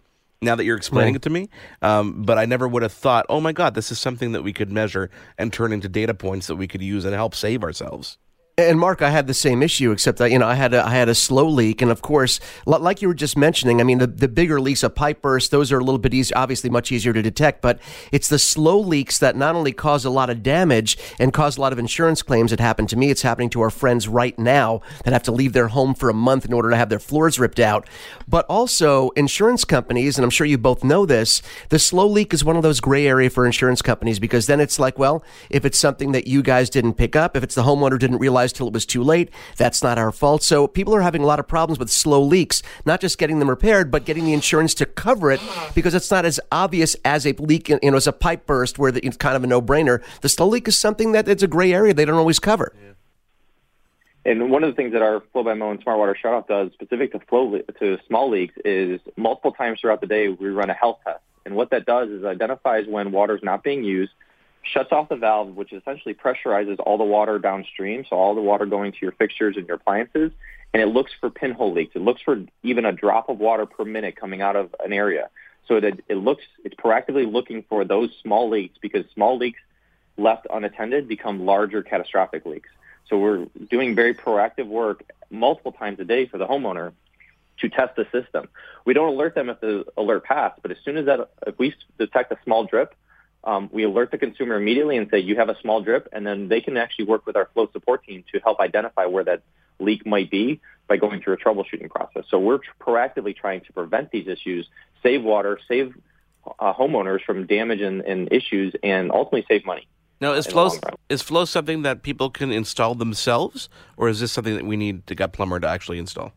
Now that you're explaining right. it to me, um, but I never would have thought, oh my God, this is something that we could measure and turn into data points that we could use and help save ourselves. And Mark, I had the same issue, except that you know I had a, I had a slow leak, and of course, like you were just mentioning, I mean the, the bigger leaks, a pipe burst, those are a little bit easier, obviously much easier to detect. But it's the slow leaks that not only cause a lot of damage and cause a lot of insurance claims. It happened to me. It's happening to our friends right now that have to leave their home for a month in order to have their floors ripped out. But also insurance companies, and I'm sure you both know this. The slow leak is one of those gray area for insurance companies because then it's like, well, if it's something that you guys didn't pick up, if it's the homeowner didn't realize realize till it was too late. That's not our fault. So people are having a lot of problems with slow leaks, not just getting them repaired, but getting the insurance to cover it because it's not as obvious as a leak, you know, as a pipe burst where it's kind of a no-brainer. The slow leak is something that it's a gray area they don't always cover. Yeah. And one of the things that our Flow by Moen Smart Water Shutoff does, specific to flow le- to small leaks, is multiple times throughout the day we run a health test. And what that does is identifies when water is not being used, shuts off the valve, which essentially pressurizes all the water downstream, so all the water going to your fixtures and your appliances, and it looks for pinhole leaks. It looks for even a drop of water per minute coming out of an area. So it, it looks, it's proactively looking for those small leaks because small leaks left unattended become larger catastrophic leaks. So we're doing very proactive work multiple times a day for the homeowner to test the system. We don't alert them if the alert passed, but as soon as that, if we detect a small drip, um, we alert the consumer immediately and say you have a small drip, and then they can actually work with our flow support team to help identify where that leak might be by going through a troubleshooting process. So we're proactively trying to prevent these issues, save water, save uh, homeowners from damage and, and, issues, and ultimately save money. Now, is flow is flow something that people can install themselves, or is this something that we need to get plumber to actually install?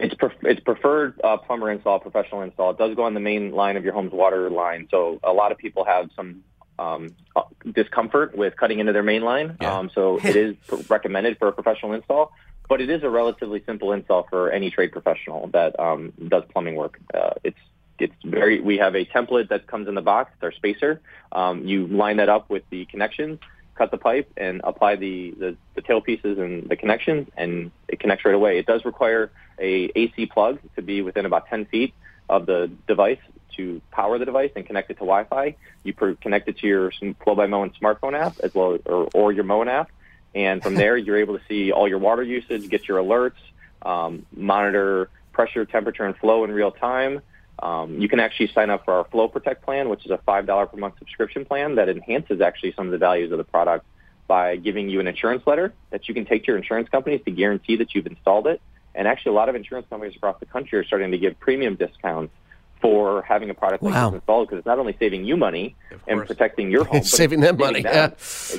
It's it's preferred uh, plumber install, professional install. It does go on the main line of your home's water line, so a lot of people have some um, uh, discomfort with cutting into their main line. Yeah. Um, so it is [LAUGHS] recommended for a professional install, but it is a relatively simple install for any trade professional that um, does plumbing work. Uh, it's it's very. We have a template that comes in the box. It's our spacer. Um, you line that up with the connections cut the pipe and apply the, the, the tail pieces and the connections, and it connects right away. It does require a AC plug to be within about 10 feet of the device to power the device and connect it to Wi-Fi. You per- connect it to your Flow by Moen smartphone app as well, or, or your Moen app, and from [LAUGHS] there you're able to see all your water usage, get your alerts, um, monitor pressure, temperature, and flow in real time. Um, you can actually sign up for our Flow Protect plan, which is a $5 per month subscription plan that enhances actually some of the values of the product by giving you an insurance letter that you can take to your insurance companies to guarantee that you've installed it. And actually, a lot of insurance companies across the country are starting to give premium discounts for having a product like wow. this installed because it's not only saving you money and protecting your [LAUGHS] home, it's saving them money. Them. Yeah.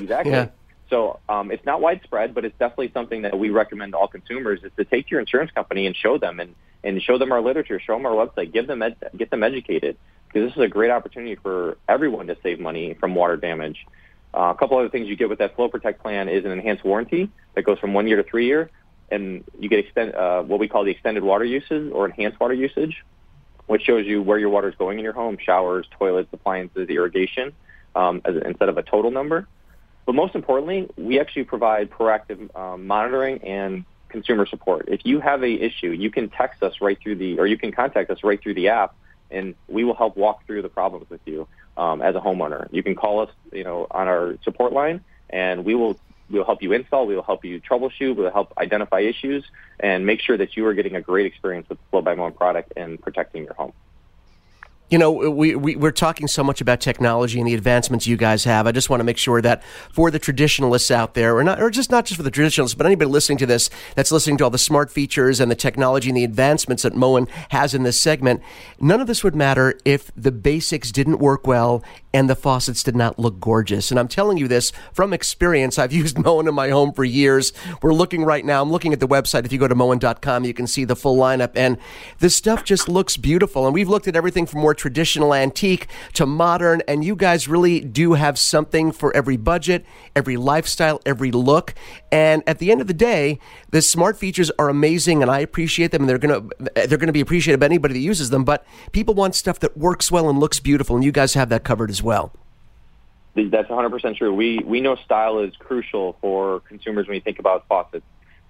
Exactly. Yeah. So um, it's not widespread, but it's definitely something that we recommend to all consumers is to take to your insurance company and show them and, and show them our literature, show them our website, give them ed- get them educated because this is a great opportunity for everyone to save money from water damage. Uh, a couple other things you get with that Flow Protect plan is an enhanced warranty that goes from one year to three year, and you get extend, uh, what we call the extended water usage or enhanced water usage, which shows you where your water is going in your home, showers, toilets, appliances, irrigation, um, as, instead of a total number. But most importantly, we actually provide proactive um, monitoring and consumer support. If you have a issue, you can text us right through the, or you can contact us right through the app, and we will help walk through the problems with you um, as a homeowner. You can call us, you know, on our support line, and we will we'll help you install, we will help you troubleshoot, we'll help identify issues, and make sure that you are getting a great experience with the Flow by Moen product and protecting your home. You know, we, we, we're talking so much about technology and the advancements you guys have. I just want to make sure that for the traditionalists out there, or not, or just not just for the traditionalists, but anybody listening to this that's listening to all the smart features and the technology and the advancements that Moen has in this segment, none of this would matter if the basics didn't work well and the faucets did not look gorgeous. And I'm telling you this from experience. I've [LAUGHS] used Moen in my home for years. We're looking right now. I'm looking at the website. If you go to Moen.com, you can see the full lineup. And this stuff just looks beautiful. And we've looked at everything from more traditional antique to modern. And you guys really do have something for every budget, every lifestyle, every look. And at the end of the day, the smart features are amazing and I appreciate them and they're going to they're going to be appreciated by anybody that uses them, but people want stuff that works well and looks beautiful and you guys have that covered as well. That's 100% true. We we know style is crucial for consumers when you think about faucets.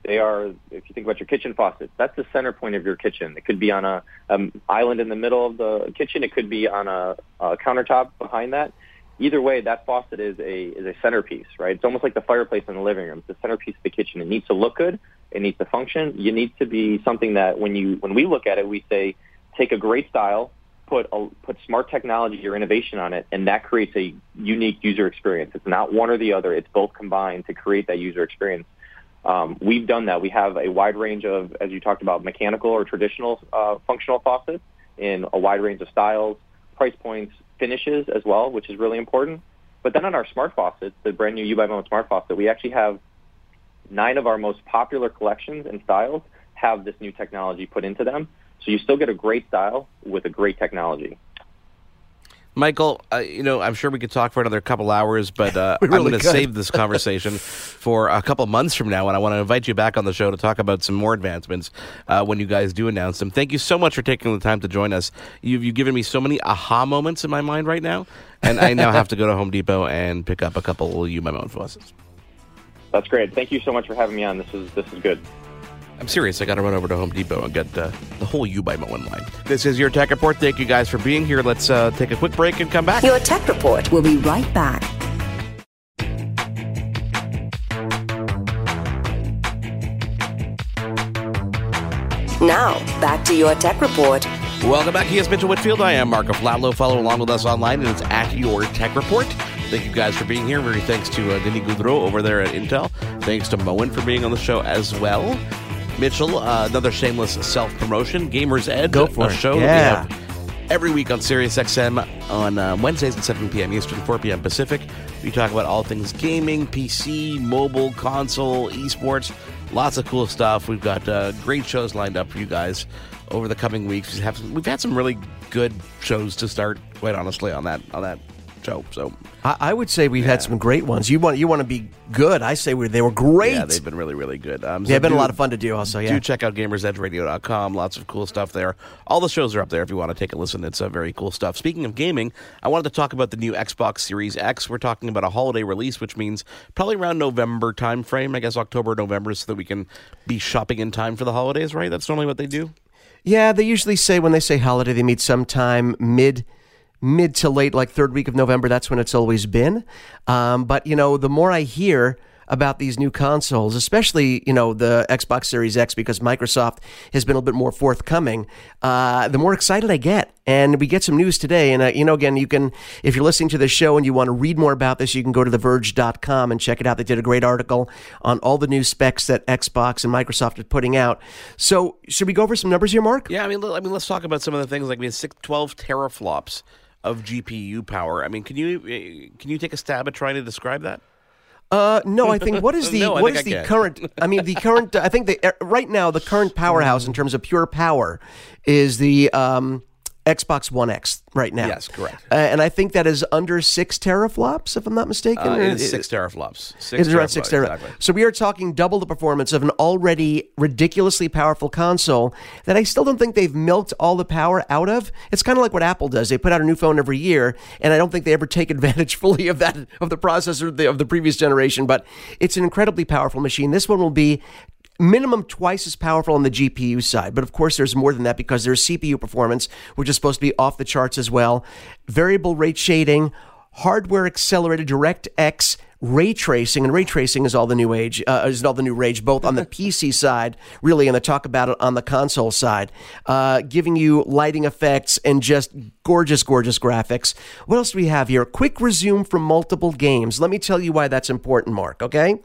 They are, if you think about your kitchen faucets, that's the center point of your kitchen. It could be on a um, island in the middle of the kitchen. It could be on a, a countertop behind that. Either way, that faucet is a is a centerpiece, right? It's almost like the fireplace in the living room. It's the centerpiece of the kitchen. It needs to look good. It needs to function. You need to be something that when you when we look at it, we say take a great style, put a, put smart technology or innovation on it, and that creates a unique user experience. It's not one or the other; it's both combined to create that user experience. Um, we've done that. We have a wide range of, as you talked about, mechanical or traditional uh, functional faucets in a wide range of styles, price points, finishes as well, which is really important. But then on our smart faucets, the brand new U by Moen smart faucet, we actually have nine of our most popular collections and styles have this new technology put into them. So you still get a great style with a great technology. Michael, uh, you know, I'm sure we could talk for another couple hours, but uh, [LAUGHS] really I'm going to save this conversation [LAUGHS] for a couple months from now, and I want to invite you back on the show to talk about some more advancements uh, when you guys do announce them. Thank you so much for taking the time to join us. You've, you've given me so many aha moments in my mind right now, and I now have to go to Home Depot and pick up a couple of U by Moen faucets. That's great. Thank you so much for having me on. This is this is good. I'm serious. I got to run over to Home Depot and get uh, the whole U by Moen line. This is your tech report. Thank you guys for being here. Let's uh, take a quick break and come back. Your Tech Report will be right back. Now, back to your Tech Report. Welcome back. He is Mitchell Whitfield. I am Mark Aflalo. Follow along with us online, and it's at your Tech Report. Thank you guys for being here. Very thanks to uh, Denis Goudreau over there at Intel. Thanks to Moen for being on the show as well. Mitchell, uh, another shameless self promotion. Gamers Ed, Go for a it. show Yeah. that we have every week on Sirius XM on uh, Wednesdays at 7 p.m. Eastern, 4 p.m. Pacific. We talk about all things gaming, PC, mobile, console, esports, lots of cool stuff. We've got uh, great shows lined up for you guys over the coming weeks. We have, we've had some really good shows to start, quite honestly, on that on that show. So I, I would say we've had some great ones. You want you want to be good. I say we, they were great. yeah, they've been really really good. Um, They've been do- a lot of fun to do. Also, yeah. Do check out gamersedgeradio.com. Lots of cool stuff there. All the shows are up there if you want to take a listen. It's uh, very cool stuff. Speaking of gaming, I wanted to talk about the new Xbox Series X. We're talking about a holiday release, which means probably around November time frame. I guess October, November, so that we can be shopping in time for the holidays. Right? That's normally what they do. Yeah, they usually say when they say holiday, they meet sometime mid mid to late, like third week of November. That's when it's always been. Um, but you know, the more I hear about these new consoles, especially you know the Xbox Series X, because Microsoft has been a little bit more forthcoming, uh, the more excited I get. And we get some news today. And uh, you know, again, you can if you're listening to the show and you want to read more about this, you can go to TheVerge.com and check it out. They did a great article on all the new specs that Xbox and Microsoft are putting out. So, should we go over some numbers here, Mark? Yeah, I mean, I mean, let's talk about some of the things like I mean, six, 12 teraflops of GPU power. I mean, can you uh, can you take a stab at trying to describe that? Uh, no, I think what is [LAUGHS] the No, what is I the can. current? I mean, the current. I think the uh, right now the current powerhouse in terms of pure power is the um, Xbox One X right now. Yes, correct. Uh, and I think that is under six teraflops, if I'm not mistaken. Uh, it is six teraflops. Six It is around six teraflops, exactly. So we are talking double the performance of an already ridiculously powerful console that I still don't think they've milked all the power out of. It's kind of like what Apple does. They put out a new phone every year, and I don't think they ever take [LAUGHS] advantage fully of that of the processor of the, of the previous generation. But it's an incredibly powerful machine. This one will be minimum twice as powerful on the GPU side. But of course, there's more than that because there's CPU performance, which is supposed to be off the charts as well. Variable rate shading, hardware accelerated DirectX ray tracing, and ray tracing is all the new age, uh, is all the new rage, both on the [LAUGHS] PC side, really, and the talk about it on the console side, uh, giving you lighting effects and just gorgeous, gorgeous graphics. What else do we have here? Quick resume from multiple games. Let me tell you why that's important, Mark, okay?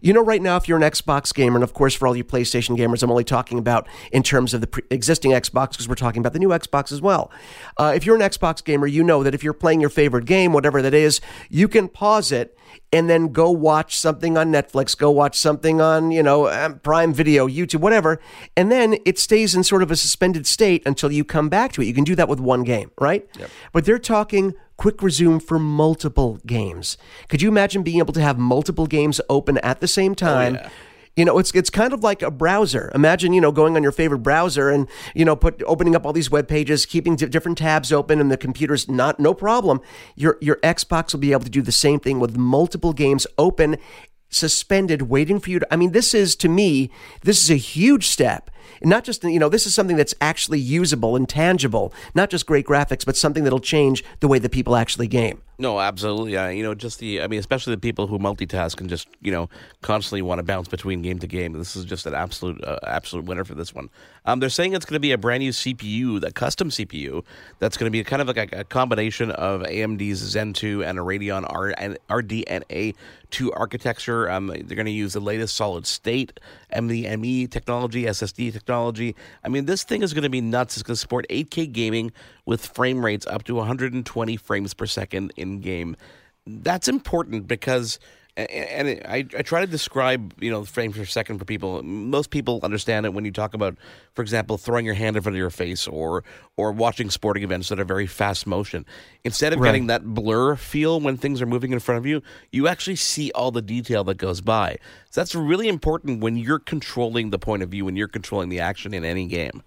You know, right now, if you're an Xbox gamer, and of course, for all you PlayStation gamers, I'm only talking about in terms of the pre- existing Xbox because we're talking about the new Xbox as well. Uh, if you're an Xbox gamer, you know that if you're playing your favorite game, whatever that is, you can pause it and then go watch something on Netflix, go watch something on, you know, um, Prime Video, YouTube, whatever. And then it stays in sort of a suspended state until you come back to it. You can do that with one game, right? Yep. But they're talking quick resume for multiple games. Could you imagine being able to have multiple games open at the same time? Oh, yeah you know, it's it's kind of like a browser. Imagine, you know, going on your favorite browser and you know, put opening up all these web pages, keeping different tabs open, and the computer's not no problem. Your your Xbox will be able to do the same thing with multiple games open, suspended, waiting for you to. I mean, this is to me, this is a huge step not just, you know, this is something that's actually usable and tangible, not just great graphics, but something that'll change the way that people actually game. No, absolutely. Uh, you know, just the, I mean, especially the people who multitask and just, you know, constantly want to bounce between game to game. This is just an absolute, uh, absolute winner for this one. Um, they're saying it's going to be a brand new CPU, the custom CPU, that's going to be kind of like a, a combination of AMD's Zen 2 and a Radeon R- RDNA 2 architecture. Um, they're going to use the latest solid state NVMe technology, SSD technology. I mean, this thing is going to be nuts. It's going to support 8K gaming with frame rates up to 120 frames per second in game. That's important because and I, I try to describe you know frames per second for people. Most people understand it when you talk about, for example, throwing your hand in front of your face or or watching sporting events that are very fast motion. Instead of right. getting that blur feel when things are moving in front of you, you actually see all the detail that goes by. So that's really important when you're controlling the point of view, when you're controlling the action in any game.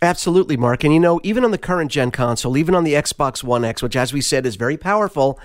Absolutely, Mark. And you know, even on the current gen console, even on the Xbox One X, which, as we said, is very powerful,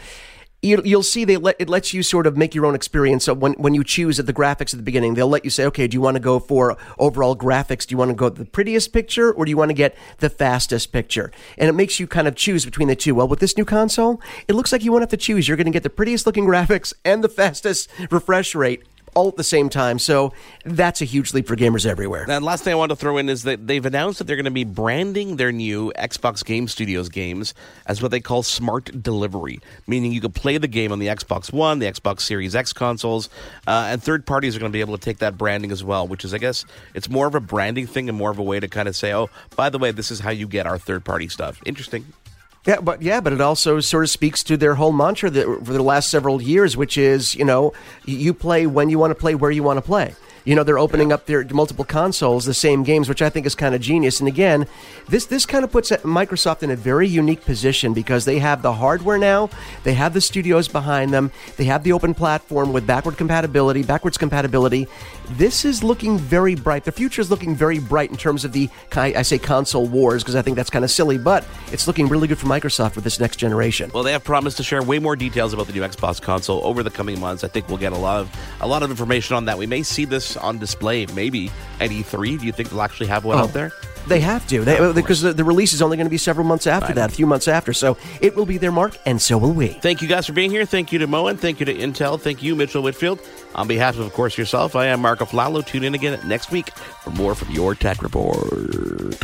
you'll see they let, it lets you sort of make your own experience. So when, when you choose at the graphics at the beginning, they'll let you say, okay, do you want to go for overall graphics? Do you want to go the prettiest picture or do you want to get the fastest picture? And it makes you kind of choose between the two. Well, with this new console, it looks like you won't have to choose. You're going to get the prettiest looking [LAUGHS] graphics and the fastest refresh rate all at the same time. So that's a huge leap for gamers everywhere. And last thing I want to throw in is that they've announced that they're going to be branding their new Xbox Game Studios games as what they call smart delivery, meaning you can play the game on the Xbox One, the Xbox Series X consoles, uh, and third parties are going to be able to take that branding as well, which is, I guess, it's more of a branding thing and more of a way to kind of say, oh, by the way, this is how you get our third party stuff. Interesting. Yeah, but yeah, but it also sort of speaks to their whole mantra that for the last several years, which is you know you play when you want to play, where you want to play. You know, they're opening up their multiple consoles, the same games, which I think is kind of genius. And again, this this kind of puts uh, Microsoft in a very unique position because they have the hardware now, they have the studios behind them, they have the open platform with backward compatibility, backwards compatibility. This is looking very bright. The future is looking very bright in terms of the I say console wars because I think that's kind of silly, but it's looking really good for Microsoft with this next generation. Well, they have promised to share way more details about the new Xbox console over the coming months. I think we'll get a lot of a lot of information on that. We may see this on display maybe at E3. Do you think they'll actually have one oh. out there? They have to, they, because the, the, release is only going to be several months after that, a few months after. So it will be their Mark, and so will we. Thank you guys for being here. Thank you to Moen. Thank you to Intel. Thank you, Mitchell Whitfield. On behalf of, of course, yourself, I am Mark Aflalo. Tune in again next week for more from your Tech Report.